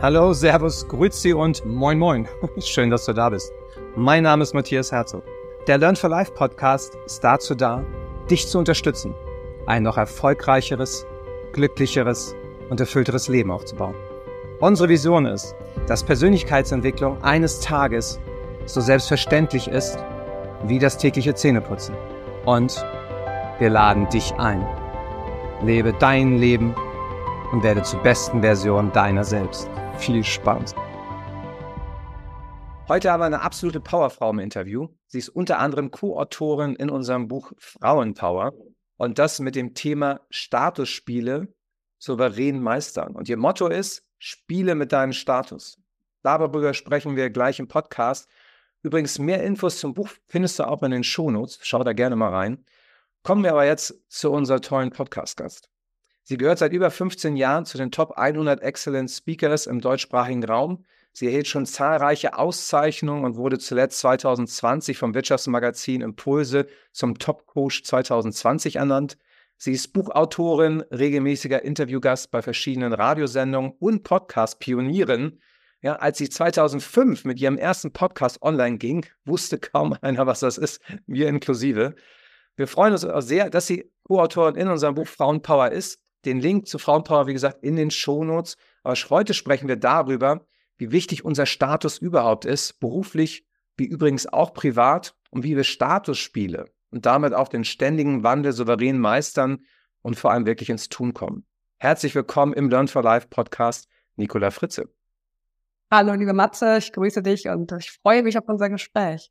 Hallo, Servus, Grüezi und Moin Moin. Schön, dass du da bist. Mein Name ist Matthias Herzog. Der Learn for Life Podcast ist dazu da, dich zu unterstützen, ein noch erfolgreicheres, glücklicheres und erfüllteres Leben aufzubauen. Unsere Vision ist, dass Persönlichkeitsentwicklung eines Tages so selbstverständlich ist wie das tägliche Zähneputzen. Und wir laden dich ein. Lebe dein Leben und werde zur besten Version deiner selbst viel Spaß. Heute aber eine absolute Powerfrau im Interview. Sie ist unter anderem Co-Autorin in unserem Buch Frauenpower und das mit dem Thema Statusspiele souverän meistern. Und ihr Motto ist, spiele mit deinem Status. Darüber sprechen wir gleich im Podcast. Übrigens, mehr Infos zum Buch findest du auch in den Shownotes. Schau da gerne mal rein. Kommen wir aber jetzt zu unserem tollen Podcast-Gast. Sie gehört seit über 15 Jahren zu den Top 100 Excellent Speakers im deutschsprachigen Raum. Sie erhielt schon zahlreiche Auszeichnungen und wurde zuletzt 2020 vom Wirtschaftsmagazin Impulse zum Top Coach 2020 ernannt. Sie ist Buchautorin, regelmäßiger Interviewgast bei verschiedenen Radiosendungen und Podcast-Pionierin. Ja, als sie 2005 mit ihrem ersten Podcast online ging, wusste kaum einer, was das ist, wir inklusive. Wir freuen uns sehr, dass sie Co-Autorin in unserem Buch Frauenpower ist den Link zu Frauenpower, wie gesagt, in den Shownotes. Aber heute sprechen wir darüber, wie wichtig unser Status überhaupt ist, beruflich wie übrigens auch privat und wie wir Statusspiele und damit auch den ständigen Wandel souverän meistern und vor allem wirklich ins Tun kommen. Herzlich willkommen im Learn for Life Podcast, Nicola Fritze. Hallo, liebe Matze, ich grüße dich und ich freue mich auf unser Gespräch.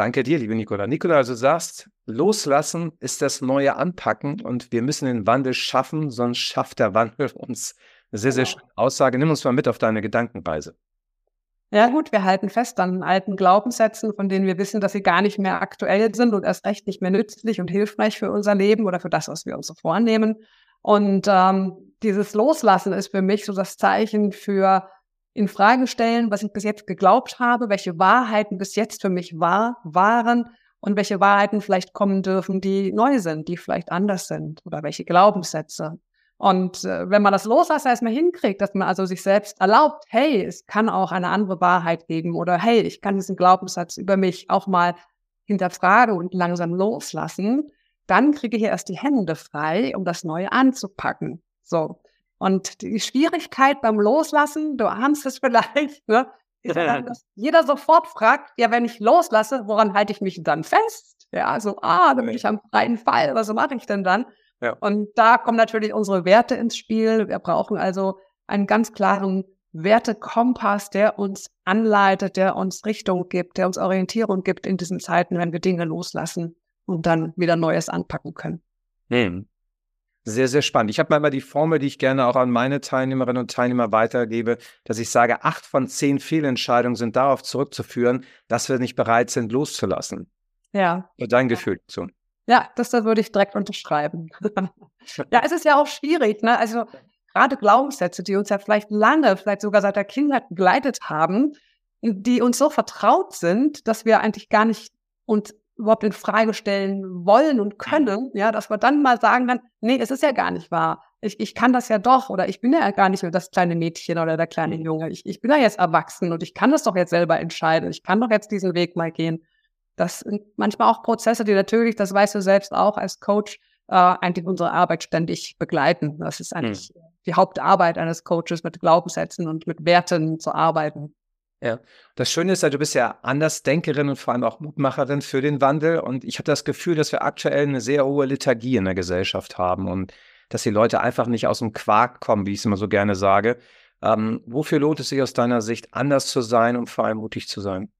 Danke dir, liebe Nicola. Nicola, also sagst, loslassen ist das neue Anpacken und wir müssen den Wandel schaffen, sonst schafft der Wandel uns. Eine sehr, sehr schöne Aussage. Nimm uns mal mit auf deine Gedankenreise. Ja gut, wir halten fest an alten Glaubenssätzen, von denen wir wissen, dass sie gar nicht mehr aktuell sind und erst recht nicht mehr nützlich und hilfreich für unser Leben oder für das, was wir uns so vornehmen. Und ähm, dieses Loslassen ist für mich so das Zeichen für in Frage stellen, was ich bis jetzt geglaubt habe, welche Wahrheiten bis jetzt für mich wahr waren und welche Wahrheiten vielleicht kommen dürfen, die neu sind, die vielleicht anders sind oder welche Glaubenssätze. Und äh, wenn man das loslassen erstmal hinkriegt, dass man also sich selbst erlaubt, hey, es kann auch eine andere Wahrheit geben oder hey, ich kann diesen Glaubenssatz über mich auch mal hinterfragen und langsam loslassen, dann kriege ich erst die Hände frei, um das Neue anzupacken. So. Und die Schwierigkeit beim Loslassen, du ahnst es vielleicht, ne, ist dann, dass jeder sofort fragt, ja, wenn ich loslasse, woran halte ich mich dann fest? Ja, so, ah, dann bin ich am freien Fall, was mache ich denn dann? Ja. Und da kommen natürlich unsere Werte ins Spiel. Wir brauchen also einen ganz klaren Wertekompass, der uns anleitet, der uns Richtung gibt, der uns Orientierung gibt in diesen Zeiten, wenn wir Dinge loslassen und dann wieder Neues anpacken können. Hm. Sehr, sehr spannend. Ich habe mal immer die Formel, die ich gerne auch an meine Teilnehmerinnen und Teilnehmer weitergebe, dass ich sage, acht von zehn Fehlentscheidungen sind darauf zurückzuführen, dass wir nicht bereit sind, loszulassen. Ja. Dein Gefühl zu. Ja, das, das würde ich direkt unterschreiben. ja, es ist ja auch schwierig, ne? Also gerade Glaubenssätze, die uns ja vielleicht lange, vielleicht sogar seit der Kindheit begleitet haben, die uns so vertraut sind, dass wir eigentlich gar nicht uns überhaupt in Frage stellen wollen und können, ja, dass wir dann mal sagen dann, nee, es ist ja gar nicht wahr. Ich, ich kann das ja doch oder ich bin ja gar nicht mehr das kleine Mädchen oder der kleine mhm. Junge. Ich, ich bin ja jetzt erwachsen und ich kann das doch jetzt selber entscheiden. Ich kann doch jetzt diesen Weg mal gehen. Das sind manchmal auch Prozesse, die natürlich, das weißt du selbst auch als Coach, äh, eigentlich unsere Arbeit ständig begleiten. Das ist eigentlich hm. die Hauptarbeit eines Coaches, mit Glaubenssätzen und mit Werten zu arbeiten. Ja, das Schöne ist ja, du bist ja Andersdenkerin und vor allem auch Mutmacherin für den Wandel. Und ich habe das Gefühl, dass wir aktuell eine sehr hohe Lethargie in der Gesellschaft haben und dass die Leute einfach nicht aus dem Quark kommen, wie ich es immer so gerne sage. Ähm, wofür lohnt es sich aus deiner Sicht, anders zu sein und vor allem mutig zu sein?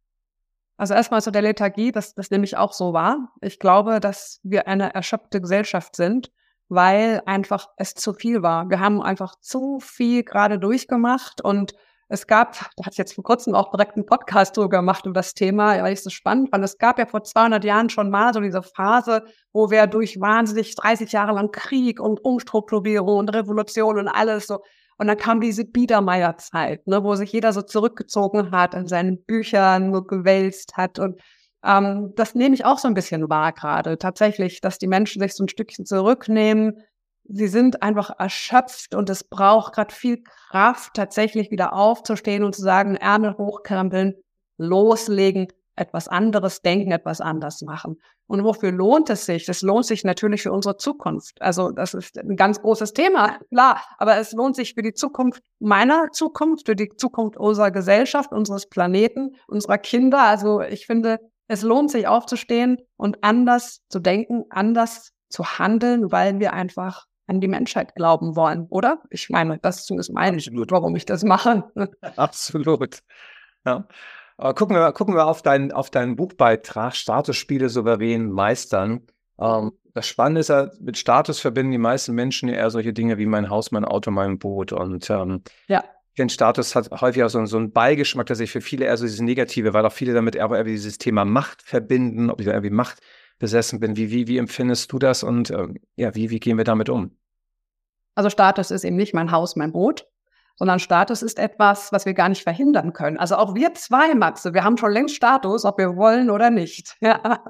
Also erstmal so der Lethargie, das, das nehme ich auch so wahr. Ich glaube, dass wir eine erschöpfte Gesellschaft sind, weil einfach es zu viel war. Wir haben einfach zu viel gerade durchgemacht und es gab, da ich jetzt vor kurzem auch direkt einen Podcast drüber gemacht über das Thema, weil ich es so spannend fand. Es gab ja vor 200 Jahren schon mal so diese Phase, wo wir durch wahnsinnig 30 Jahre lang Krieg und Umstrukturierung und Revolution und alles so und dann kam diese Biedermeier-Zeit, ne, wo sich jeder so zurückgezogen hat, in seinen Büchern so gewälzt hat. Und ähm, das nehme ich auch so ein bisschen wahr gerade. Tatsächlich, dass die Menschen sich so ein Stückchen zurücknehmen, sie sind einfach erschöpft und es braucht gerade viel Kraft, tatsächlich wieder aufzustehen und zu sagen, Ärmel hochkrempeln, loslegen, etwas anderes denken, etwas anders machen. Und wofür lohnt es sich? Das lohnt sich natürlich für unsere Zukunft. Also das ist ein ganz großes Thema, klar, aber es lohnt sich für die Zukunft meiner Zukunft, für die Zukunft unserer Gesellschaft, unseres Planeten, unserer Kinder. Also ich finde, es lohnt sich aufzustehen und anders zu denken, anders zu handeln, weil wir einfach an die Menschheit glauben wollen, oder? Ich meine, das ist zumindest meine Absolut. warum ich das mache. Absolut. Ja. Aber gucken wir, gucken wir auf, deinen, auf deinen Buchbeitrag, Statusspiele souverän meistern. Ähm, das Spannende ist ja, mit Status verbinden die meisten Menschen eher solche Dinge wie mein Haus, mein Auto, mein Boot. Und ähm, ja. den Status hat häufig auch so, so einen Beigeschmack, dass ich für viele eher so dieses Negative, weil auch viele damit eher, eher dieses Thema Macht verbinden, ob ich da irgendwie Macht besessen bin. Wie, wie, wie empfindest du das und ähm, ja, wie, wie gehen wir damit um? Also Status ist eben nicht mein Haus, mein Boot, sondern Status ist etwas, was wir gar nicht verhindern können. Also auch wir zwei, Matze, wir haben schon längst Status, ob wir wollen oder nicht. Ja.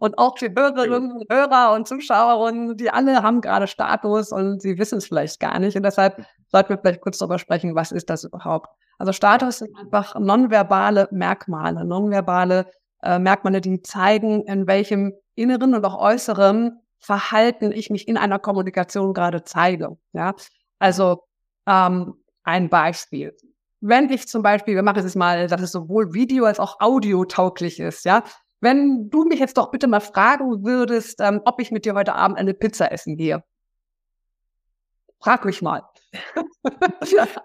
Und auch die Hörerinnen und Hörer und Zuschauerinnen, die alle haben gerade Status und sie wissen es vielleicht gar nicht. Und deshalb sollten wir vielleicht kurz darüber sprechen, was ist das überhaupt? Also Status sind einfach nonverbale Merkmale, nonverbale äh, Merkmale, die zeigen, in welchem inneren und auch äußeren Verhalten ich mich in einer Kommunikation gerade zeige. Ja, also ähm, ein Beispiel. Wenn ich zum Beispiel, wir machen es mal, dass es sowohl Video als auch Audio tauglich ist, ja. Wenn du mich jetzt doch bitte mal fragen würdest, ähm, ob ich mit dir heute Abend eine Pizza essen gehe. Frag mich mal.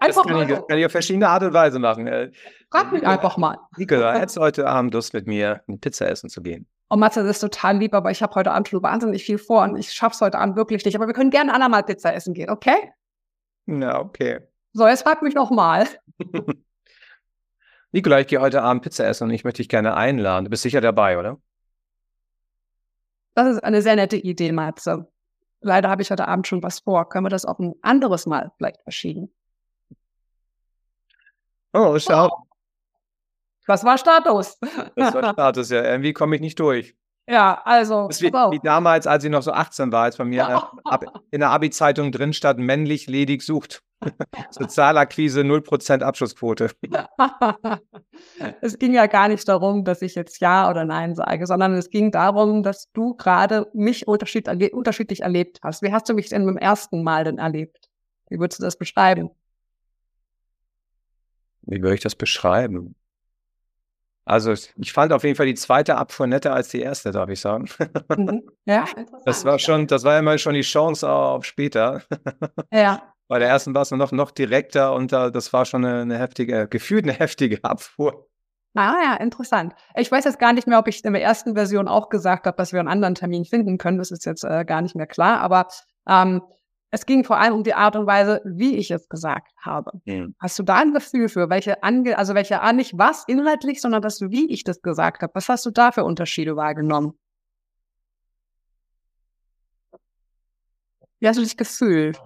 einfach das kann, mal. Ich, kann ich auf verschiedene Art und Weise machen. Äh, frag mich einfach mal. Nikola, hättest du heute Abend Lust, mit mir eine Pizza essen zu gehen? Oh, Matze, das ist total lieb, aber ich habe heute Abend schon wahnsinnig viel vor und ich schaff's heute Abend wirklich nicht. Aber wir können gerne andermal Pizza essen gehen, okay? Na, okay. So, jetzt frag mich noch mal. Nikolai, ich gehe heute Abend Pizza essen und ich möchte dich gerne einladen. Du bist sicher dabei, oder? Das ist eine sehr nette Idee, Matze. Leider habe ich heute Abend schon was vor. Können wir das auch ein anderes Mal vielleicht verschieben? Oh, schau. Was war Status? Das war Status, ja. Irgendwie komme ich nicht durch. Ja, also. Das wie, wie, damals, als ich noch so 18 war, als bei mir äh, in der Abi-Zeitung drin stand, männlich ledig sucht. Sozialakquise 0% Abschlussquote. es ging ja gar nicht darum, dass ich jetzt Ja oder Nein sage, sondern es ging darum, dass du gerade mich unterschied unterschiedlich erlebt hast. Wie hast du mich denn beim ersten Mal denn erlebt? Wie würdest du das beschreiben? Wie würde ich das beschreiben? Also ich fand auf jeden Fall die zweite Abfuhr netter als die erste, darf ich sagen. Mhm. Ja, Das war schon, das war immer schon die Chance auf später. Ja. Bei der ersten war es noch, noch direkter und das war schon eine, eine heftige, gefühlt eine heftige Abfuhr. Ah ja, interessant. Ich weiß jetzt gar nicht mehr, ob ich in der ersten Version auch gesagt habe, dass wir einen anderen Termin finden können. Das ist jetzt äh, gar nicht mehr klar. Aber ähm, es ging vor allem um die Art und Weise, wie ich es gesagt habe. Ja. Hast du da ein Gefühl für, welche Ange also welche ah, nicht was inhaltlich, sondern das, wie ich das gesagt habe? Was hast du da für Unterschiede wahrgenommen? Wie hast du dich gefühlt?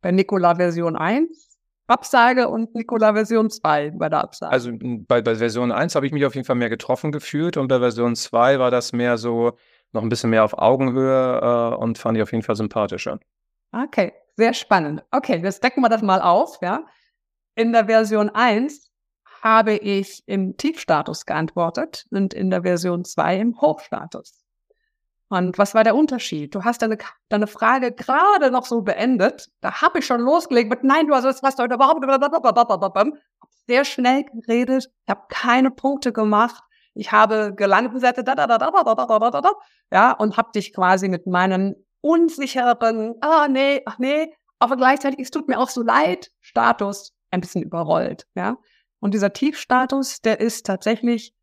Bei Nikola Version 1 Absage und Nikola Version 2 bei der Absage. Also bei, bei Version 1 habe ich mich auf jeden Fall mehr getroffen gefühlt und bei Version 2 war das mehr so noch ein bisschen mehr auf Augenhöhe äh, und fand ich auf jeden Fall sympathischer. Okay, sehr spannend. Okay, jetzt decken wir das mal auf, ja. In der Version 1 habe ich im Tiefstatus geantwortet und in der Version 2 im Hochstatus. Und was war der Unterschied? Du hast deine, deine Frage gerade noch so beendet. Da habe ich schon losgelegt mit Nein, du hast, hast heute überhaupt sehr schnell geredet. Ich habe keine Punkte gemacht. Ich habe gelandet, und ja, und habe dich quasi mit meinen unsicheren, ah nee, ach nee, aber gleichzeitig, es tut mir auch so leid, Status ein bisschen überrollt, ja. Und dieser Tiefstatus, der ist tatsächlich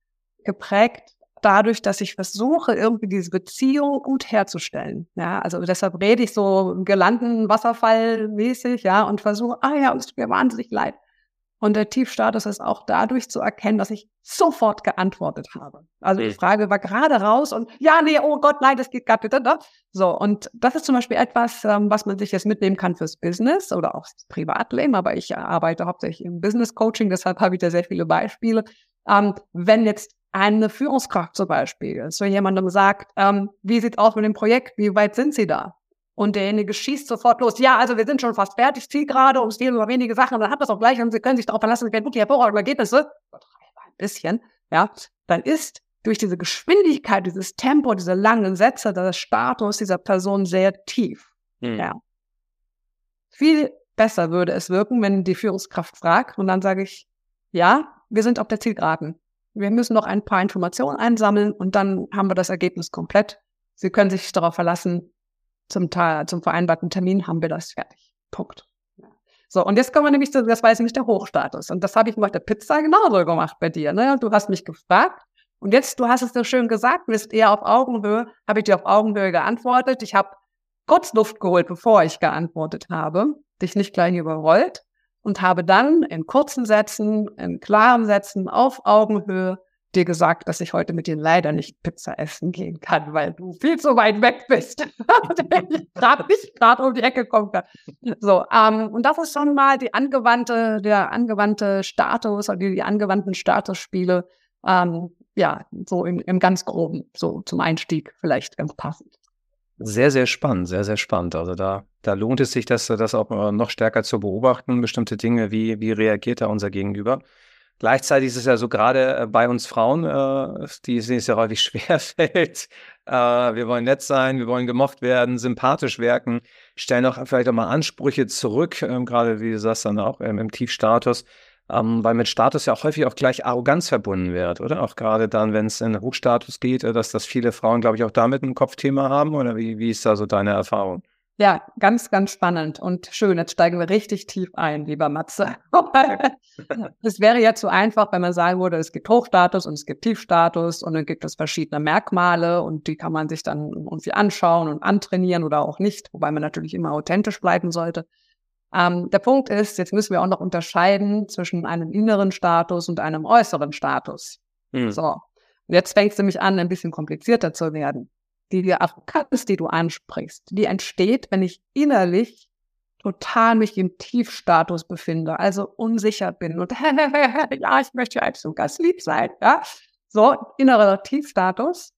geprägt dadurch, dass ich versuche, irgendwie diese Beziehung gut herzustellen. Ja, also deshalb rede ich so gelanden Wasserfall mäßig, ja, und versuche, ah ja, es tut mir wahnsinnig leid. Und der Tiefstatus ist auch dadurch zu erkennen, dass ich sofort geantwortet habe. Also die Frage war gerade raus und ja, nee, oh Gott, nein, das geht gar nicht. Ne? So, und das ist zum Beispiel etwas, ähm, was man sich jetzt mitnehmen kann fürs Business oder auch das Privatleben, aber ich arbeite hauptsächlich im Business Coaching, deshalb habe ich da sehr viele Beispiele. Ähm, wenn jetzt eine Führungskraft zum Beispiel so jemandem sagt, ähm, wie sieht aus mit dem Projekt, wie weit sind Sie da? Und derjenige schießt sofort los. Ja, also wir sind schon fast fertig, ziel gerade, und es fehlen nur wenige Sachen, und dann hat das auch gleich und Sie können sich darauf verlassen, es werden wirklich hervorragende Ergebnisse. Ein bisschen, ja. Dann ist durch diese Geschwindigkeit, dieses Tempo, diese langen Sätze, der Status dieser Person sehr tief. Mhm. Ja. Viel besser würde es wirken, wenn die Führungskraft fragt und dann sage ich, ja, wir sind auf der Zielgeraden. Wir müssen noch ein paar Informationen einsammeln und dann haben wir das Ergebnis komplett. Sie können sich darauf verlassen, zum, zum vereinbarten Termin haben wir das fertig. Punkt. So, und jetzt kommen wir nämlich zu, das weiß nämlich der Hochstatus. Und das habe ich mit der Pizza genauso gemacht bei dir. Ne? Du hast mich gefragt und jetzt, du hast es so schön gesagt, bist eher auf Augenhöhe, habe ich dir auf Augenhöhe geantwortet. Ich habe kurz Luft geholt, bevor ich geantwortet habe, dich nicht gleich überrollt und habe dann in kurzen Sätzen, in klaren Sätzen auf Augenhöhe dir gesagt, dass ich heute mit dir leider nicht Pizza essen gehen kann, weil du viel zu weit weg bist. gerade nicht gerade um die Ecke kommen kann. So, ähm, und das ist schon mal die angewandte, der angewandte Status oder die, die angewandten Statusspiele, ähm, ja, so im, im ganz groben, so zum Einstieg vielleicht ganz passend. Sehr, sehr spannend, sehr, sehr spannend. Also da, da lohnt es sich, das, das auch äh, noch stärker zu beobachten, bestimmte Dinge, wie, wie reagiert da unser Gegenüber. Gleichzeitig ist es ja so gerade äh, bei uns Frauen, äh, die es ja häufig schwer fällt. Äh, wir wollen nett sein, wir wollen gemocht werden, sympathisch wirken, stellen auch vielleicht auch mal Ansprüche zurück, ähm, gerade wie du sagst, dann auch ähm, im Tiefstatus. Ähm, weil mit Status ja auch häufig auch gleich Arroganz verbunden wird, oder? Auch gerade dann, wenn es in Hochstatus geht, äh, dass das viele Frauen, glaube ich, auch damit ein Kopfthema haben, oder wie, wie ist da so deine Erfahrung? Ja, ganz, ganz spannend und schön. Jetzt steigen wir richtig tief ein, lieber Matze. es wäre ja zu einfach, wenn man sagen würde, es gibt Hochstatus und es gibt Tiefstatus und dann gibt es verschiedene Merkmale und die kann man sich dann irgendwie anschauen und antrainieren oder auch nicht, wobei man natürlich immer authentisch bleiben sollte. Ähm, der Punkt ist, jetzt müssen wir auch noch unterscheiden zwischen einem inneren Status und einem äußeren Status. Mhm. So. Und jetzt fängt es nämlich an, ein bisschen komplizierter zu werden. Die Arroganz, die du ansprichst, die entsteht, wenn ich innerlich total mich im Tiefstatus befinde, also unsicher bin und ja, ich möchte ja eigentlich so ganz lieb sein, ja. So, innerer Tiefstatus.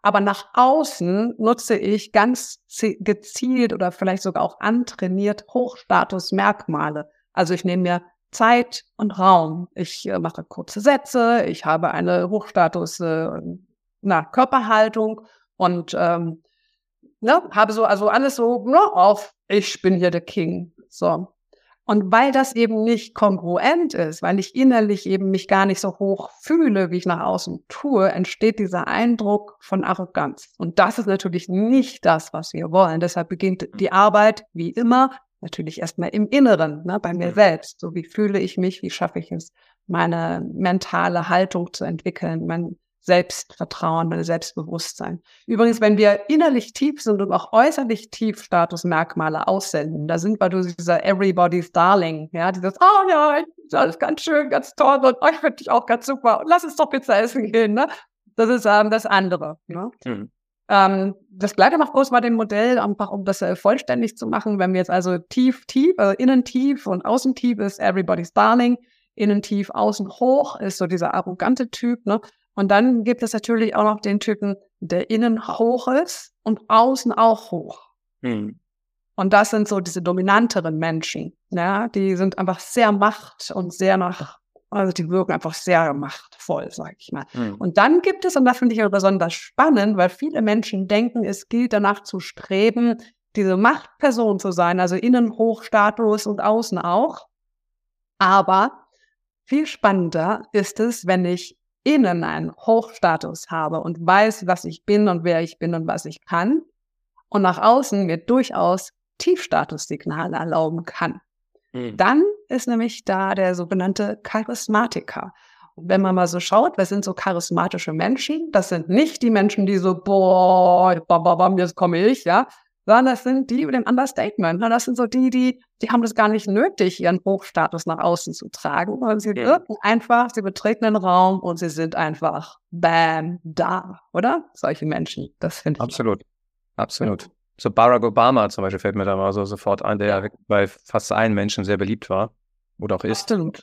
Aber nach außen nutze ich ganz gezielt oder vielleicht sogar auch antrainiert Hochstatusmerkmale. Also ich nehme mir Zeit und Raum. Ich äh, mache kurze Sätze. Ich habe eine Hochstatus äh, na, Körperhaltung und ähm, ne, habe so also alles so ne, auf. Ich bin hier der King. So und weil das eben nicht kongruent ist, weil ich innerlich eben mich gar nicht so hoch fühle, wie ich nach außen tue, entsteht dieser Eindruck von Arroganz. Und das ist natürlich nicht das, was wir wollen. Deshalb beginnt die Arbeit, wie immer, natürlich erstmal im Inneren, ne, bei mir mhm. selbst. So wie fühle ich mich, wie schaffe ich es, meine mentale Haltung zu entwickeln, mein Selbstvertrauen, mein Selbstbewusstsein. Übrigens, wenn wir innerlich tief sind und auch äußerlich tief Statusmerkmale aussenden, da sind wir durch dieser Everybody's Darling, ja, dieses, oh ja, ist alles ganz schön, ganz toll und oh, ich finde dich auch ganz super und lass uns doch Pizza essen gehen, ne? Das ist ähm, das andere. Ne? Mhm. Ähm, das Gleiche macht groß bei dem Modell, einfach um das äh, vollständig zu machen. Wenn wir jetzt also tief, tief, also innen tief und außen tief ist Everybody's Darling, innen tief, außen hoch ist so dieser arrogante Typ, ne? Und dann gibt es natürlich auch noch den Typen, der innen hoch ist und außen auch hoch. Hm. Und das sind so diese dominanteren Menschen, ja, die sind einfach sehr macht und sehr nach, also die wirken einfach sehr machtvoll, sag ich mal. Hm. Und dann gibt es, und das finde ich besonders spannend, weil viele Menschen denken, es gilt danach zu streben, diese Machtperson zu sein, also innen Hochstatus und außen auch. Aber viel spannender ist es, wenn ich innen einen Hochstatus habe und weiß, was ich bin und wer ich bin und was ich kann und nach außen mir durchaus Tiefstatussignale erlauben kann. Mhm. Dann ist nämlich da der sogenannte Charismatiker. Und wenn man mal so schaut, wer sind so charismatische Menschen? Das sind nicht die Menschen, die so, boah, bam, bam, bam, jetzt komme ich, ja, sondern das sind die mit dem Understatement. Ne? Das sind so die, die, die haben das gar nicht nötig, ihren Hochstatus nach außen zu tragen, sondern sie wirken einfach, sie betreten den Raum und sie sind einfach bam, da, oder? Solche Menschen, das finde ich. Absolut, absolut. So Barack Obama zum Beispiel fällt mir da mal so sofort ein, der ja bei fast allen Menschen sehr beliebt war oder auch ist. Absolut.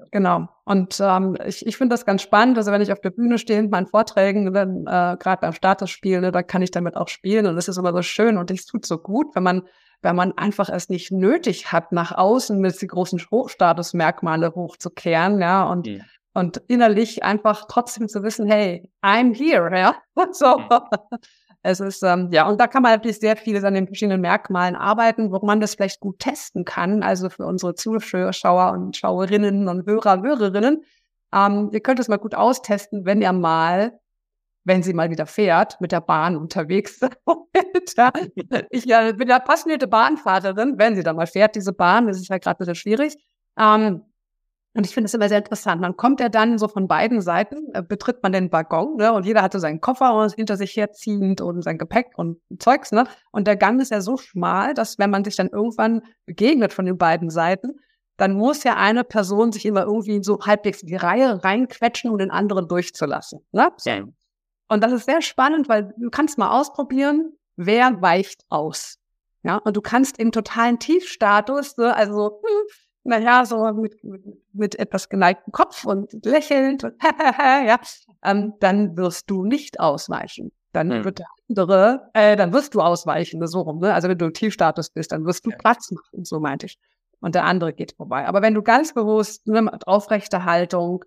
Ja. Genau. Und ähm, ich, ich finde das ganz spannend. Also wenn ich auf der Bühne stehe mit meinen Vorträgen, dann äh, gerade beim Statusspiel, ne, da kann ich damit auch spielen und es ist immer so schön und es tut so gut, wenn man wenn man einfach es nicht nötig hat, nach außen mit die großen Statusmerkmale hochzukehren, ja, und mhm. und innerlich einfach trotzdem zu wissen, hey, I'm here, ja, so. Es ist, ähm, ja, und da kann man natürlich sehr vieles an den verschiedenen Merkmalen arbeiten, wo man das vielleicht gut testen kann. Also für unsere Zuschauer und Schauerinnen und Hörer, Hörerinnen. Ähm, ihr könnt es mal gut austesten, wenn ihr mal, wenn sie mal wieder fährt, mit der Bahn unterwegs seid. ich ja, bin ja passionierte Bahnfahrerin, wenn sie dann mal fährt, diese Bahn, das ist ja gerade ein bisschen schwierig. Ähm, und ich finde es immer sehr interessant. Man kommt ja dann so von beiden Seiten, äh, betritt man den Waggon, ne? Und jeder hatte seinen Koffer hinter sich herziehend und sein Gepäck und Zeugs, ne? Und der Gang ist ja so schmal, dass wenn man sich dann irgendwann begegnet von den beiden Seiten, dann muss ja eine Person sich immer irgendwie so halbwegs in die Reihe reinquetschen, um den anderen durchzulassen. Ne? Ja. Und das ist sehr spannend, weil du kannst mal ausprobieren, wer weicht aus. Ja, und du kannst im totalen Tiefstatus, ne, also hm, naja, so mit, mit, mit etwas geneigtem Kopf und lächelnd und ja, ähm, dann wirst du nicht ausweichen. Dann hm. wird der andere, äh, dann wirst du ausweichen, so rum, ne? Also wenn du im Tiefstatus bist, dann wirst du. Platz machen, so meinte ich. Und der andere geht vorbei. Aber wenn du ganz bewusst ne, mit aufrechter Haltung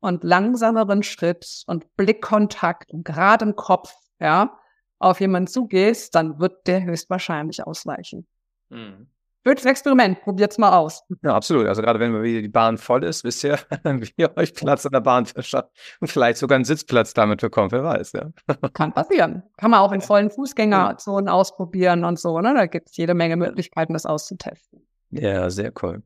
und langsameren Schritt und Blickkontakt und gerade im Kopf, ja, auf jemanden zugehst, dann wird der höchstwahrscheinlich ausweichen. Hm. Schönes Experiment, probiert's mal aus. Ja, absolut. Also gerade wenn wieder die Bahn voll ist, wisst ihr, wie ihr euch Platz in der Bahn verschafft und vielleicht sogar einen Sitzplatz damit bekommt, wer weiß, ja. Kann passieren. Kann man auch in vollen Fußgängerzonen ausprobieren und so, ne? Da gibt es jede Menge Möglichkeiten, das auszutesten. Ja, sehr cool.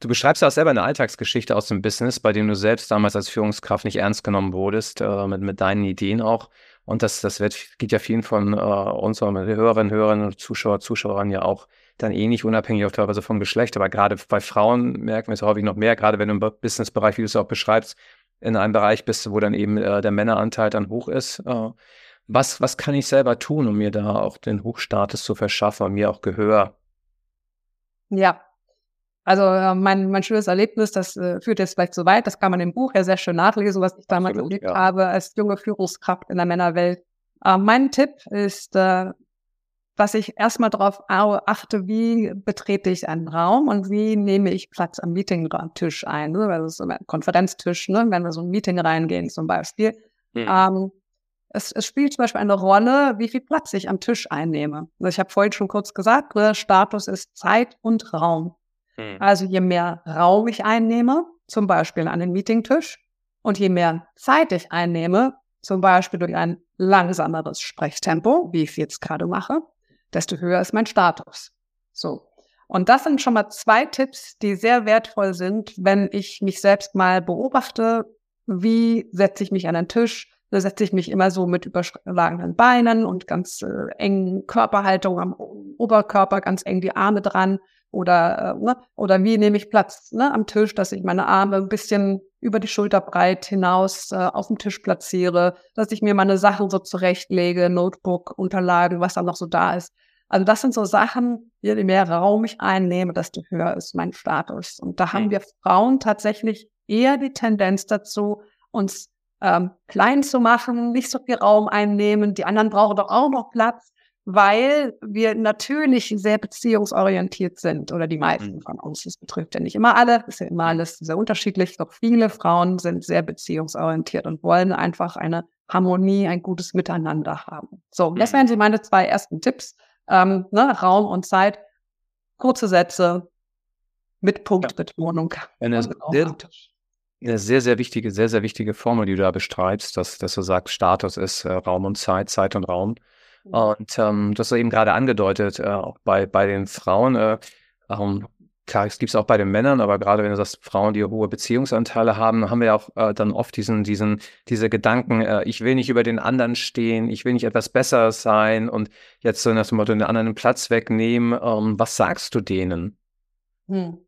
Du beschreibst ja auch selber eine Alltagsgeschichte aus dem Business, bei dem du selbst damals als Führungskraft nicht ernst genommen wurdest, äh, mit, mit deinen Ideen auch. Und das, das wird, geht ja vielen von äh, unseren Hörerinnen, Hörern und Zuschauer, Zuschauern ja auch dann eh nicht unabhängig auch teilweise vom Geschlecht. Aber gerade bei Frauen merken wir es häufig noch mehr, gerade wenn du im Businessbereich, wie du es auch beschreibst, in einem Bereich bist, wo dann eben äh, der Männeranteil dann hoch ist. Äh, was, was kann ich selber tun, um mir da auch den Hochstatus zu verschaffen, mir auch Gehör? Ja, also äh, mein, mein schönes Erlebnis, das äh, führt jetzt vielleicht so weit, das kann man im Buch ja sehr schön nachlesen, was ich damals Absolut, erlebt ja. habe als junge Führungskraft in der Männerwelt. Äh, mein Tipp ist, äh, was ich erstmal darauf achte, wie betrete ich einen Raum und wie nehme ich Platz am Meetingtisch ein. Ne? Also so ein Konferenztisch, ne? wenn wir so ein Meeting reingehen zum Beispiel. Mhm. Ähm, es, es spielt zum Beispiel eine Rolle, wie viel Platz ich am Tisch einnehme. Also ich habe vorhin schon kurz gesagt, ne, Status ist Zeit und Raum. Mhm. Also je mehr Raum ich einnehme, zum Beispiel an den Meetingtisch, und je mehr Zeit ich einnehme, zum Beispiel durch ein langsameres Sprechtempo, wie ich jetzt gerade mache, desto höher ist mein Status. So. Und das sind schon mal zwei Tipps, die sehr wertvoll sind, wenn ich mich selbst mal beobachte, wie setze ich mich an den Tisch, da setze ich mich immer so mit überschlagenen Beinen und ganz äh, engen Körperhaltung am Oberkörper, ganz eng die Arme dran oder, äh, ne? oder wie nehme ich Platz ne? am Tisch, dass ich meine Arme ein bisschen über die Schulter breit hinaus äh, auf dem Tisch platziere, dass ich mir meine Sachen so zurechtlege, Notebook, Unterlagen, was da noch so da ist. Also das sind so Sachen, je mehr Raum ich einnehme, desto höher ist mein Status. Und da haben wir Frauen tatsächlich eher die Tendenz dazu, uns ähm, klein zu machen, nicht so viel Raum einnehmen. Die anderen brauchen doch auch noch Platz, weil wir natürlich sehr beziehungsorientiert sind oder die meisten mhm. von uns. Das betrifft ja nicht immer alle, ist ja immer alles sehr unterschiedlich. Doch viele Frauen sind sehr beziehungsorientiert und wollen einfach eine Harmonie, ein gutes Miteinander haben. So, das mhm. wären sie meine zwei ersten Tipps ähm, ne, Raum und Zeit, kurze Sätze mit Punktbetonung. Eine sehr, eine sehr, sehr wichtige, sehr, sehr wichtige Formel, die du da bestreibst, dass, dass du sagst, Status ist äh, Raum und Zeit, Zeit und Raum. Mhm. Und ähm, das hast du eben gerade angedeutet, äh, auch bei, bei den Frauen. Äh, ähm, Klar, es gibt es auch bei den Männern, aber gerade wenn du sagst, Frauen, die hohe Beziehungsanteile haben, haben wir ja auch äh, dann oft diesen, diesen, diese Gedanken, äh, ich will nicht über den anderen stehen, ich will nicht etwas Besseres sein und jetzt so nach dem Motto den anderen Platz wegnehmen. Ähm, was sagst du denen? Hm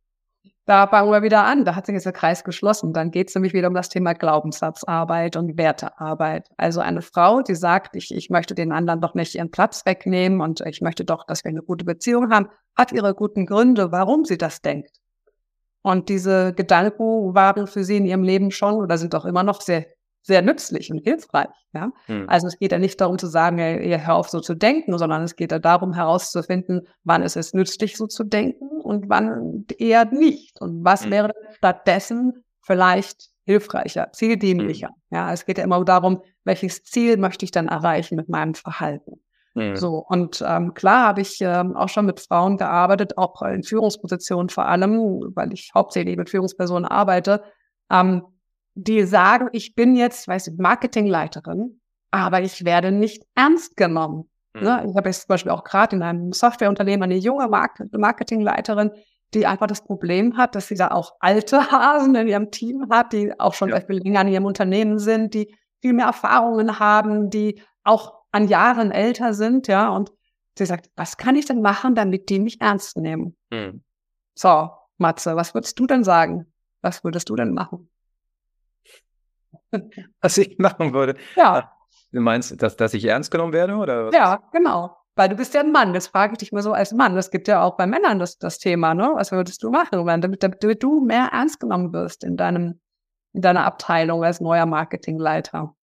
da fangen wir wieder an. Da hat sich der Kreis geschlossen. Dann geht es nämlich wieder um das Thema Glaubenssatzarbeit und Wertearbeit. Also eine Frau, die sagt, ich, ich möchte den anderen doch nicht ihren Platz wegnehmen und ich möchte doch, dass wir eine gute Beziehung haben, hat ihre guten Gründe, warum sie das denkt. Und diese Gedanken waren für sie in ihrem Leben schon oder sind auch immer noch sehr, sehr nützlich und hilfreich. Ja? Hm. Also es geht ja nicht darum zu sagen, ihr hör auf so zu denken, sondern es geht ja darum herauszufinden, wann ist es nützlich so zu denken und wann eher nicht. Und was hm. wäre stattdessen vielleicht hilfreicher, zieldienlicher. Hm. Ja, es geht ja immer darum, welches Ziel möchte ich dann erreichen mit meinem Verhalten. Mhm. So, und ähm, klar habe ich ähm, auch schon mit Frauen gearbeitet, auch in Führungspositionen vor allem, weil ich hauptsächlich mit Führungspersonen arbeite, ähm, die sagen, ich bin jetzt, weiß ich, Marketingleiterin, aber ich werde nicht ernst genommen. Mhm. Ne? Ich habe jetzt zum Beispiel auch gerade in einem Softwareunternehmen eine junge Mark Marketingleiterin, die einfach das Problem hat, dass sie da auch alte Hasen in ihrem Team hat, die auch schon ja. zum Beispiel länger in ihrem Unternehmen sind, die viel mehr Erfahrungen haben, die auch an Jahren älter sind, ja, und sie sagt, was kann ich denn machen, damit die mich ernst nehmen? Mhm. So, Matze, was würdest du denn sagen? Was würdest du denn machen? Was ich machen würde? Ja. Du meinst, dass, dass ich ernst genommen werde, oder? Ja, genau. Weil du bist ja ein Mann. Das frage ich dich mal so als Mann. Das gibt ja auch bei Männern das, das Thema, ne? Was würdest du machen, damit, damit du mehr ernst genommen wirst in deinem, in deiner Abteilung als neuer Marketingleiter?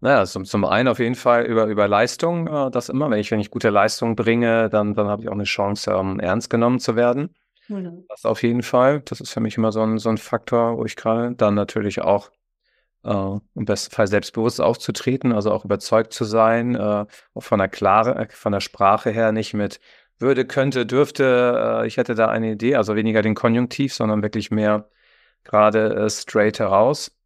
Naja, zum, zum einen auf jeden Fall über, über Leistung, äh, das immer. Wenn ich, wenn ich gute Leistung bringe, dann, dann habe ich auch eine Chance, ähm, ernst genommen zu werden. Mhm. Das auf jeden Fall. Das ist für mich immer so ein, so ein Faktor, wo ich gerade dann natürlich auch äh, im besten Fall selbstbewusst aufzutreten, also auch überzeugt zu sein, äh, auch von der Klare, von der Sprache her nicht mit würde, könnte, dürfte, äh, ich hätte da eine Idee, also weniger den Konjunktiv, sondern wirklich mehr gerade straight heraus.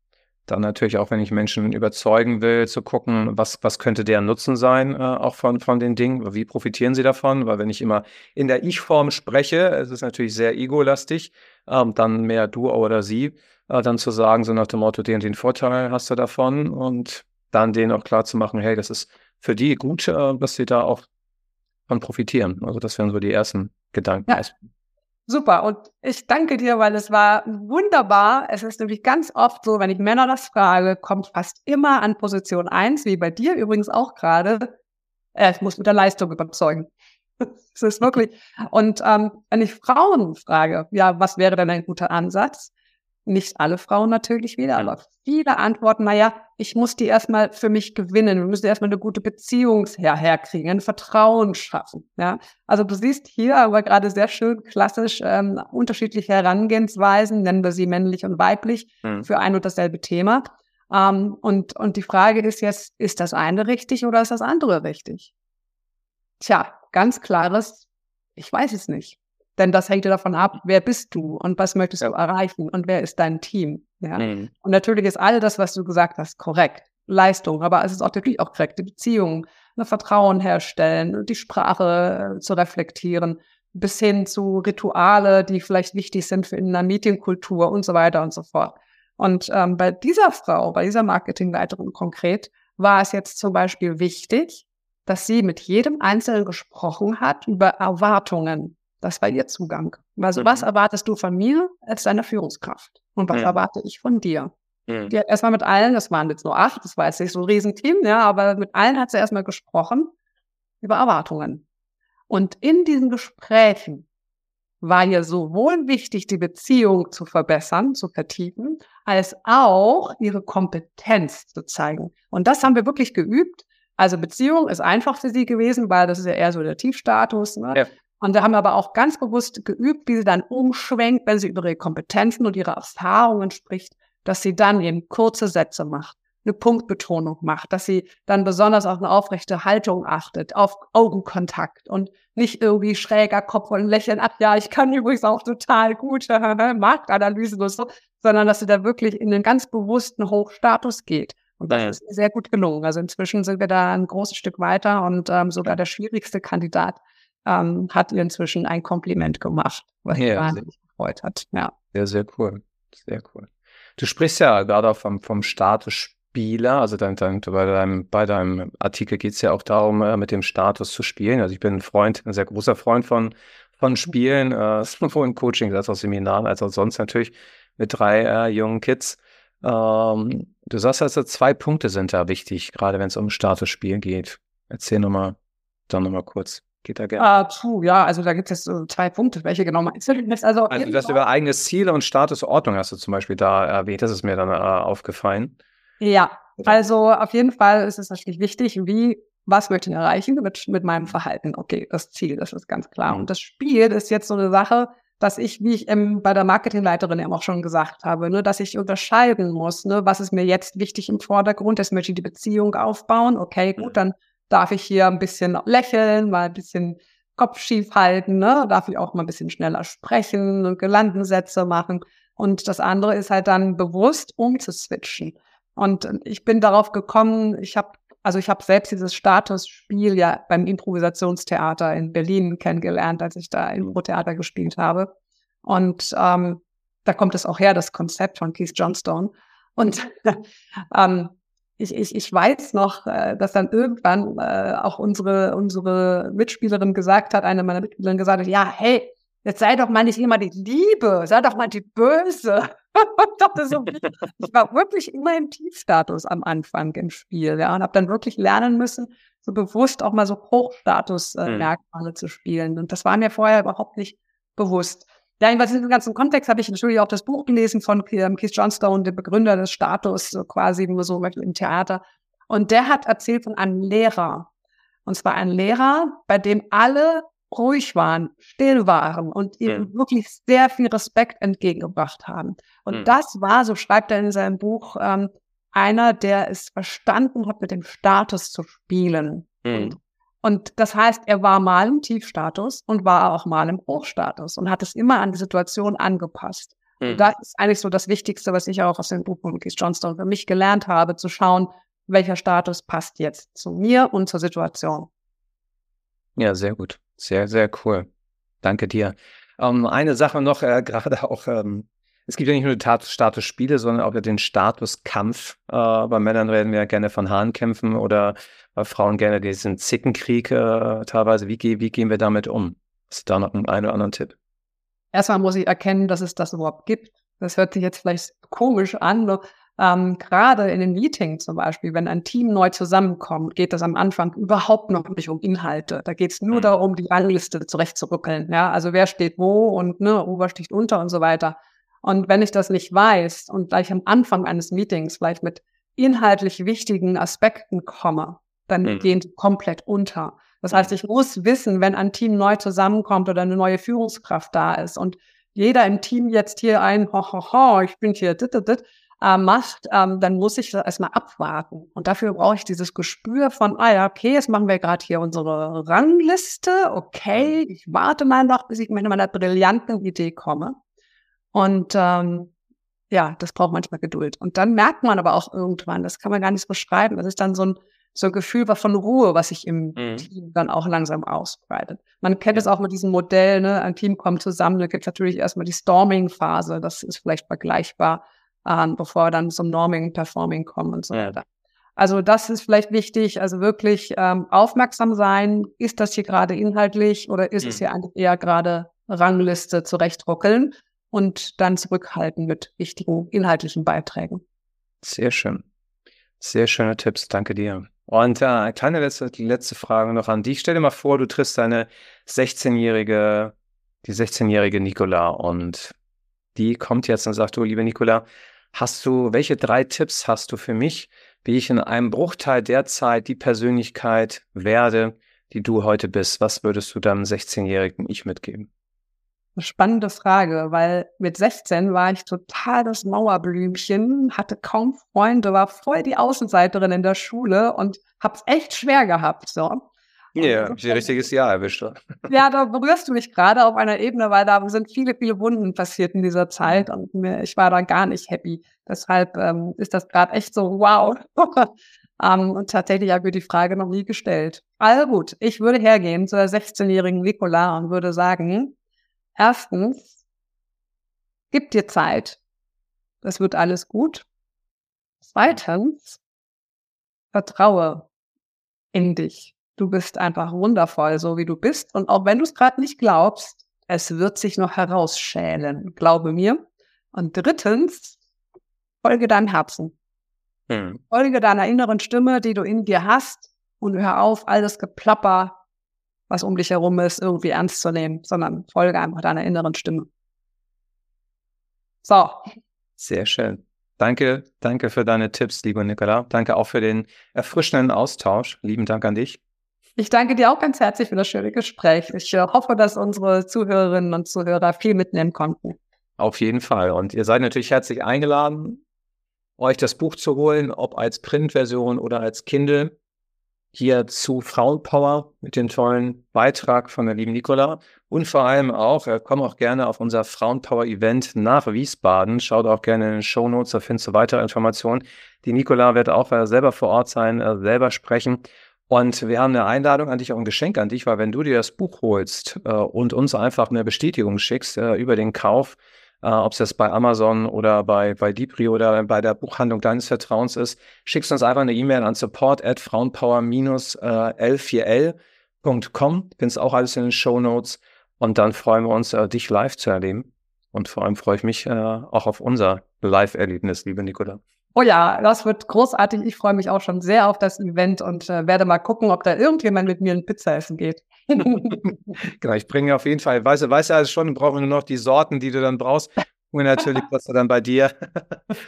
Dann natürlich auch, wenn ich Menschen überzeugen will, zu gucken, was, was könnte deren Nutzen sein, äh, auch von, von den Dingen, wie profitieren sie davon, weil wenn ich immer in der Ich-Form spreche, es ist natürlich sehr ego-lastig, ähm, dann mehr du oder sie, äh, dann zu sagen, so nach dem Motto, den den Vorteil hast du davon und dann denen auch klar zu machen, hey, das ist für die gut, äh, dass sie da auch von profitieren. Also das wären so die ersten Gedanken. Ja. Super. Und ich danke dir, weil es war wunderbar. Es ist nämlich ganz oft so, wenn ich Männer das frage, kommt fast immer an Position 1, wie bei dir übrigens auch gerade. Äh, ich muss mit der Leistung überzeugen. das ist wirklich. Und ähm, wenn ich Frauen frage, ja, was wäre denn ein guter Ansatz? Nicht alle Frauen natürlich wieder, aber viele antworten, naja, ich muss die erstmal für mich gewinnen. Wir müssen erstmal eine gute Beziehung her herkriegen, ein Vertrauen schaffen. Ja, also du siehst hier aber gerade sehr schön klassisch ähm, unterschiedliche Herangehensweisen, nennen wir sie männlich und weiblich, mhm. für ein und dasselbe Thema. Ähm, und, und die Frage ist jetzt, ist das eine richtig oder ist das andere richtig? Tja, ganz klares, ich weiß es nicht. Denn das hängt ja davon ab, wer bist du und was möchtest ja. du erreichen und wer ist dein Team. Ja? Mhm. Und natürlich ist all das, was du gesagt hast, korrekt. Leistung, aber es ist auch natürlich auch korrekte Beziehungen, eine Vertrauen herstellen, die Sprache äh, zu reflektieren, bis hin zu Rituale, die vielleicht wichtig sind für in einer Medienkultur und so weiter und so fort. Und ähm, bei dieser Frau, bei dieser Marketingleiterin konkret, war es jetzt zum Beispiel wichtig, dass sie mit jedem Einzelnen gesprochen hat über Erwartungen. Das war ihr Zugang. Also, mhm. was erwartest du von mir als deiner Führungskraft? Und was mhm. erwarte ich von dir? Mhm. Die hat erstmal mit allen, das waren jetzt nur acht, das war jetzt nicht so ein Riesenteam, ja, aber mit allen hat sie erstmal gesprochen über Erwartungen. Und in diesen Gesprächen war ihr sowohl wichtig, die Beziehung zu verbessern, zu vertiefen, als auch ihre Kompetenz zu zeigen. Und das haben wir wirklich geübt. Also Beziehung ist einfach für sie gewesen, weil das ist ja eher so der Tiefstatus. Ne? Ja. Und wir haben aber auch ganz bewusst geübt, wie sie dann umschwenkt, wenn sie über ihre Kompetenzen und ihre Erfahrungen spricht, dass sie dann eben kurze Sätze macht, eine Punktbetonung macht, dass sie dann besonders auf eine aufrechte Haltung achtet, auf Augenkontakt und nicht irgendwie schräger Kopf und Lächeln, ach ja, ich kann übrigens auch total gut Marktanalysen und so, sondern dass sie da wirklich in einen ganz bewussten Hochstatus geht. Und das ist sehr gut gelungen. Also inzwischen sind wir da ein großes Stück weiter und ähm, sogar der schwierigste Kandidat ähm, hat ihr inzwischen ein Kompliment gemacht, was ja, mich wahnsinnig gefreut hat. Ja. Sehr, sehr cool. Sehr cool. Du sprichst ja gerade vom, vom Status Spieler, also dein, dein, bei, deinem, bei deinem Artikel geht es ja auch darum, äh, mit dem Status zu spielen. Also ich bin ein Freund, ein sehr großer Freund von, von Spielen, äh, sowohl im Coaching als auch Seminaren, als auch sonst natürlich mit drei äh, jungen Kids. Ähm, du sagst also, zwei Punkte sind da wichtig, gerade wenn es um Statusspielen geht. Erzähl nochmal, dann nochmal kurz. Geht da gerne. Uh, puh, ja, also da gibt es jetzt so zwei Punkte. Welche genau meinst du? Also, also das über eigenes Ziele und Statusordnung hast du zum Beispiel da erwähnt. Das ist mir dann äh, aufgefallen. Ja, also auf jeden Fall ist es natürlich wichtig, wie, was möchte ich erreichen mit, mit meinem Verhalten? Okay, das Ziel, das ist ganz klar. Und das Spiel ist jetzt so eine Sache, dass ich, wie ich ähm, bei der Marketingleiterin eben auch schon gesagt habe, ne, dass ich unterscheiden muss, ne, was ist mir jetzt wichtig im Vordergrund, jetzt möchte ich die Beziehung aufbauen, okay, gut, dann darf ich hier ein bisschen lächeln, mal ein bisschen Kopf schief halten, ne, darf ich auch mal ein bisschen schneller sprechen und Gelandensätze machen. Und das andere ist halt dann bewusst umzuswitchen. Und ich bin darauf gekommen, ich habe also ich habe selbst dieses Statusspiel ja beim Improvisationstheater in Berlin kennengelernt, als ich da im Theater gespielt habe. Und ähm, da kommt es auch her, das Konzept von Keith Johnstone. Und ähm, ich, ich, ich weiß noch, äh, dass dann irgendwann äh, auch unsere, unsere Mitspielerin gesagt hat, eine meiner Mitspielerinnen gesagt hat, ja, hey, jetzt sei doch mal nicht immer die Liebe, sei doch mal die Böse. so, ich war wirklich immer im Tiefstatus am Anfang im Spiel, ja, und habe dann wirklich lernen müssen, so bewusst auch mal so Hochstatus-Merkmale äh, mhm. zu spielen. Und das war mir vorher überhaupt nicht bewusst. Ja, in diesem ganzen Kontext habe ich natürlich auch das Buch gelesen von ähm, Keith Johnstone, dem Begründer des Status, so quasi nur so im Theater. Und der hat erzählt von einem Lehrer. Und zwar ein Lehrer, bei dem alle ruhig waren, still waren und ihm mhm. wirklich sehr viel Respekt entgegengebracht haben. Und mhm. das war, so schreibt er in seinem Buch, ähm, einer, der es verstanden hat, mit dem Status zu spielen. Und, und, das heißt, er war mal im Tiefstatus und war auch mal im Hochstatus und hat es immer an die Situation angepasst. Und mhm. das ist eigentlich so das Wichtigste, was ich auch aus dem Buch von Keith Johnston für mich gelernt habe, zu schauen, welcher Status passt jetzt zu mir und zur Situation. Ja, sehr gut. Sehr, sehr cool. Danke dir. Ähm, eine Sache noch, äh, gerade auch, ähm, es gibt ja nicht nur die Statusspiele, sondern auch den Statuskampf. Äh, bei Männern reden wir ja gerne von Hahnkämpfen oder bei Frauen gerne diesen Zickenkrieg äh, teilweise. Wie, wie gehen wir damit um? Hast du da noch einen, einen oder anderen Tipp? Erstmal muss ich erkennen, dass es das überhaupt gibt. Das hört sich jetzt vielleicht komisch an, ähm, gerade in den Meetings zum Beispiel, wenn ein Team neu zusammenkommt, geht es am Anfang überhaupt noch nicht um Inhalte. Da geht es nur mhm. darum, die Rangliste zurechtzurückeln. Ja, also wer steht wo und ne, Ober sticht unter und so weiter. Und wenn ich das nicht weiß und gleich am Anfang eines Meetings vielleicht mit inhaltlich wichtigen Aspekten komme, dann mhm. gehen die komplett unter. Das heißt, mhm. ich muss wissen, wenn ein Team neu zusammenkommt oder eine neue Führungskraft da ist und jeder im Team jetzt hier ein, ho, ho, ho, ich bin hier, dit, dit, dit, äh, macht, ähm, dann muss ich das erstmal abwarten. Und dafür brauche ich dieses Gespür von, ah ja, okay, jetzt machen wir gerade hier unsere Rangliste. Okay, ich warte mal noch, bis ich mit meiner brillanten Idee komme. Und ähm, ja, das braucht manchmal Geduld. Und dann merkt man aber auch irgendwann, das kann man gar nicht beschreiben, das ist dann so ein, so ein Gefühl von Ruhe, was sich im mhm. Team dann auch langsam ausbreitet. Man kennt es auch mit diesem Modell, ne? ein Team kommt zusammen, da gibt es natürlich erstmal die Storming-Phase, das ist vielleicht vergleichbar ähm, bevor wir dann zum Norming, Performing kommen und so weiter. Ja. Also das ist vielleicht wichtig, also wirklich ähm, aufmerksam sein, ist das hier gerade inhaltlich oder ist mhm. es hier eher gerade Rangliste zurechtruckeln und dann zurückhalten mit wichtigen inhaltlichen Beiträgen. Sehr schön. Sehr schöne Tipps, danke dir. Und äh, eine kleine letzte, letzte Frage noch an dich. Stell dir mal vor, du triffst deine 16-jährige, die 16-jährige Nicola und die kommt jetzt und sagt, du, liebe Nicola, Hast du, welche drei Tipps hast du für mich, wie ich in einem Bruchteil der Zeit die Persönlichkeit werde, die du heute bist? Was würdest du deinem 16-jährigen Ich mitgeben? Eine spannende Frage, weil mit 16 war ich total das Mauerblümchen, hatte kaum Freunde, war voll die Außenseiterin in der Schule und hab's echt schwer gehabt. So. Ja, ein richtiges Jahr erwischt. Ja, da berührst du mich gerade auf einer Ebene, weil da sind viele, viele Wunden passiert in dieser Zeit und mir, ich war da gar nicht happy. Deshalb ähm, ist das gerade echt so, wow. um, ähm, und tatsächlich habe ich mir die Frage noch nie gestellt. Also gut, ich würde hergehen zu der 16-jährigen Nicola und würde sagen, erstens, gib dir Zeit. Das wird alles gut. Zweitens, vertraue in dich. Du bist einfach wundervoll, so wie du bist. Und auch wenn du es gerade nicht glaubst, es wird sich noch herausschälen. Glaube mir. Und drittens, folge deinem Herzen. Hm. Folge deiner inneren Stimme, die du in dir hast. Und hör auf, all das Geplapper was um dich herum ist, irgendwie ernst zu nehmen, sondern folge einfach deiner inneren Stimme. So. Sehr schön. Danke, danke für deine Tipps, lieber Nicola. Danke auch für den erfrischenden Austausch. Lieben Dank an dich. Ich danke dir auch ganz herzlich für das schöne Gespräch. Ich äh, hoffe, dass unsere Zuhörerinnen und Zuhörer viel mitnehmen konnten. Auf jeden Fall. Und ihr seid natürlich herzlich eingeladen, euch das Buch zu holen, ob als Printversion oder als Kindle. Hier zu Frauenpower mit dem tollen Beitrag von der lieben Nicola. Und vor allem auch, äh, komm auch gerne auf unser Frauenpower-Event nach Wiesbaden. Schaut auch gerne in den Show Notes, da findest du weitere Informationen. Die Nicola wird auch äh, selber vor Ort sein, äh, selber sprechen. Und wir haben eine Einladung an dich, auch ein Geschenk an dich, weil wenn du dir das Buch holst äh, und uns einfach eine Bestätigung schickst über den Kauf, äh, ob es jetzt bei Amazon oder bei, bei Dipri oder bei der Buchhandlung deines Vertrauens ist, schickst uns einfach eine E-Mail an support at frauenpower-l4l.com. Findest auch alles in den Show Notes. Und dann freuen wir uns, äh, dich live zu erleben. Und vor allem freue ich mich äh, auch auf unser Live-Erlebnis, liebe Nicola. Oh ja, das wird großartig. Ich freue mich auch schon sehr auf das Event und äh, werde mal gucken, ob da irgendjemand mit mir ein Pizza essen geht. genau, ich bringe auf jeden Fall, weißt du, weißt du alles schon, brauchen wir nur noch die Sorten, die du dann brauchst. Und natürlich was du dann bei dir.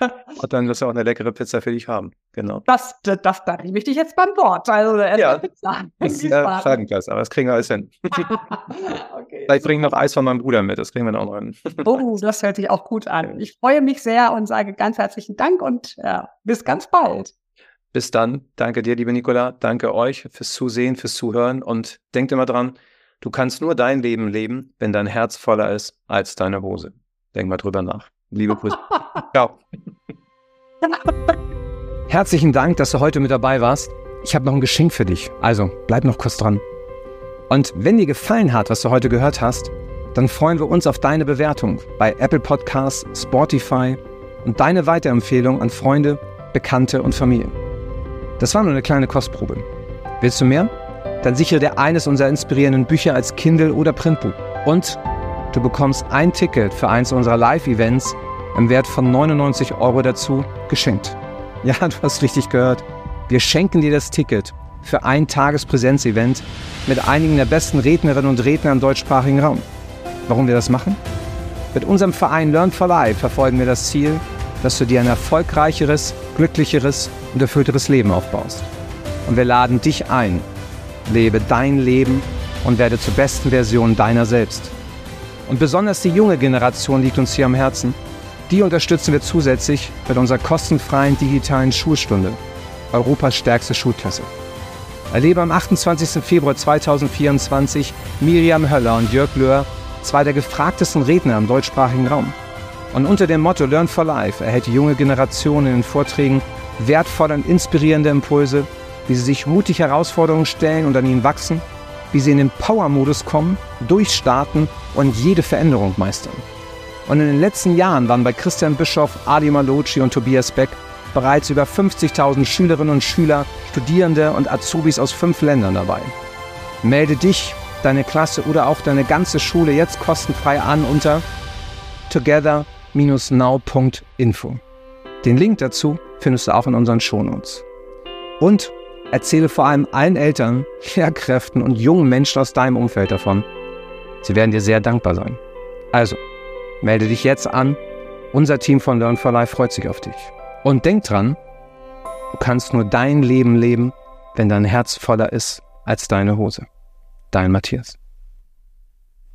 und dann wirst du auch eine leckere Pizza für dich haben. Genau. Das, das, das da nehme ich dich jetzt beim Wort. Also äh, ja, Pizza. Das ist ja Scheibenkleid, aber das kriegen wir alles hin. okay. Vielleicht bringe ich noch Eis von meinem Bruder mit, das kriegen wir dann auch noch hin. oh, das hört sich auch gut an. Ich freue mich sehr und sage ganz herzlichen Dank und ja, bis ganz bald. Bis dann. Danke dir, liebe Nicola. Danke euch fürs Zusehen, fürs Zuhören und denkt immer dran, du kannst nur dein Leben leben, wenn dein Herz voller ist als deine Hose. Denk mal drüber nach. Liebe Grüße. Ciao. Herzlichen Dank, dass du heute mit dabei warst. Ich habe noch ein Geschenk für dich. Also bleib noch kurz dran. Und wenn dir gefallen hat, was du heute gehört hast, dann freuen wir uns auf deine Bewertung bei Apple Podcasts, Spotify und deine Weiterempfehlung an Freunde, Bekannte und Familie. Das war nur eine kleine Kostprobe. Willst du mehr? Dann sichere dir eines unserer inspirierenden Bücher als Kindle oder Printbuch. Und du bekommst ein Ticket für eins unserer Live-Events im Wert von 99 Euro dazu geschenkt. Ja, du hast richtig gehört. Wir schenken dir das Ticket für ein Tagespräsenz-Event mit einigen der besten Rednerinnen und Redner im deutschsprachigen Raum. Warum wir das machen? Mit unserem Verein Learn for Life verfolgen wir das Ziel, dass du dir ein erfolgreicheres, glücklicheres und erfüllteres Leben aufbaust. Und wir laden dich ein. Lebe dein Leben und werde zur besten Version deiner selbst. Und besonders die junge Generation liegt uns hier am Herzen. Die unterstützen wir zusätzlich mit unserer kostenfreien digitalen Schulstunde, Europas stärkste Schulklasse. Erlebe am 28. Februar 2024 Miriam Höller und Jörg Löhr, zwei der gefragtesten Redner im deutschsprachigen Raum. Und unter dem Motto Learn for Life erhält die junge Generation in den Vorträgen wertvolle und inspirierende Impulse, wie sie sich mutig Herausforderungen stellen und an ihnen wachsen, wie sie in den Power-Modus kommen, durchstarten und jede Veränderung meistern. Und in den letzten Jahren waren bei Christian Bischoff, Adi Malocci und Tobias Beck bereits über 50.000 Schülerinnen und Schüler, Studierende und Azubis aus fünf Ländern dabei. Melde dich, deine Klasse oder auch deine ganze Schule jetzt kostenfrei an unter together-now.info. Den Link dazu findest du auch in unseren Shownotes. Und erzähle vor allem allen Eltern, Lehrkräften und jungen Menschen aus deinem Umfeld davon. Sie werden dir sehr dankbar sein. Also, melde dich jetzt an. Unser Team von Learn for Life freut sich auf dich. Und denk dran, du kannst nur dein Leben leben, wenn dein Herz voller ist als deine Hose. Dein Matthias.